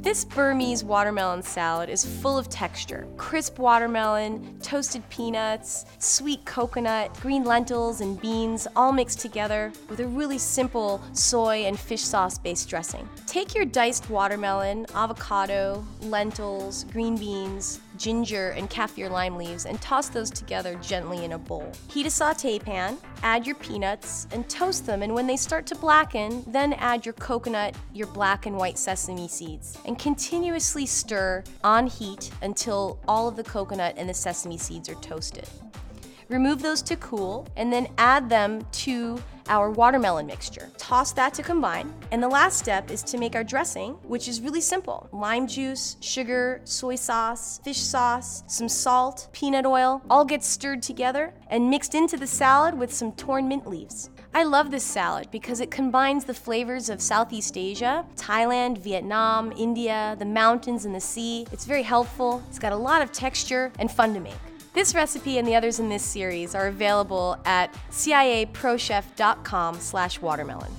This Burmese watermelon salad is full of texture. Crisp watermelon, toasted peanuts, sweet coconut, green lentils, and beans all mixed together with a really simple soy and fish sauce based dressing. Take your diced watermelon, avocado, lentils, green beans, ginger, and kaffir lime leaves and toss those together gently in a bowl. Heat a saute pan, add your peanuts, and toast them. And when they start to blacken, then add your coconut, your black and white sesame seeds, and continuously stir on heat until all of the coconut and the sesame seeds are toasted. Remove those to cool and then add them to our watermelon mixture. Toss that to combine. And the last step is to make our dressing, which is really simple lime juice, sugar, soy sauce, fish sauce, some salt, peanut oil, all gets stirred together and mixed into the salad with some torn mint leaves. I love this salad because it combines the flavors of Southeast Asia, Thailand, Vietnam, India, the mountains and the sea. It's very helpful, it's got a lot of texture and fun to make. This recipe and the others in this series are available at ciaprochef.com slash watermelon.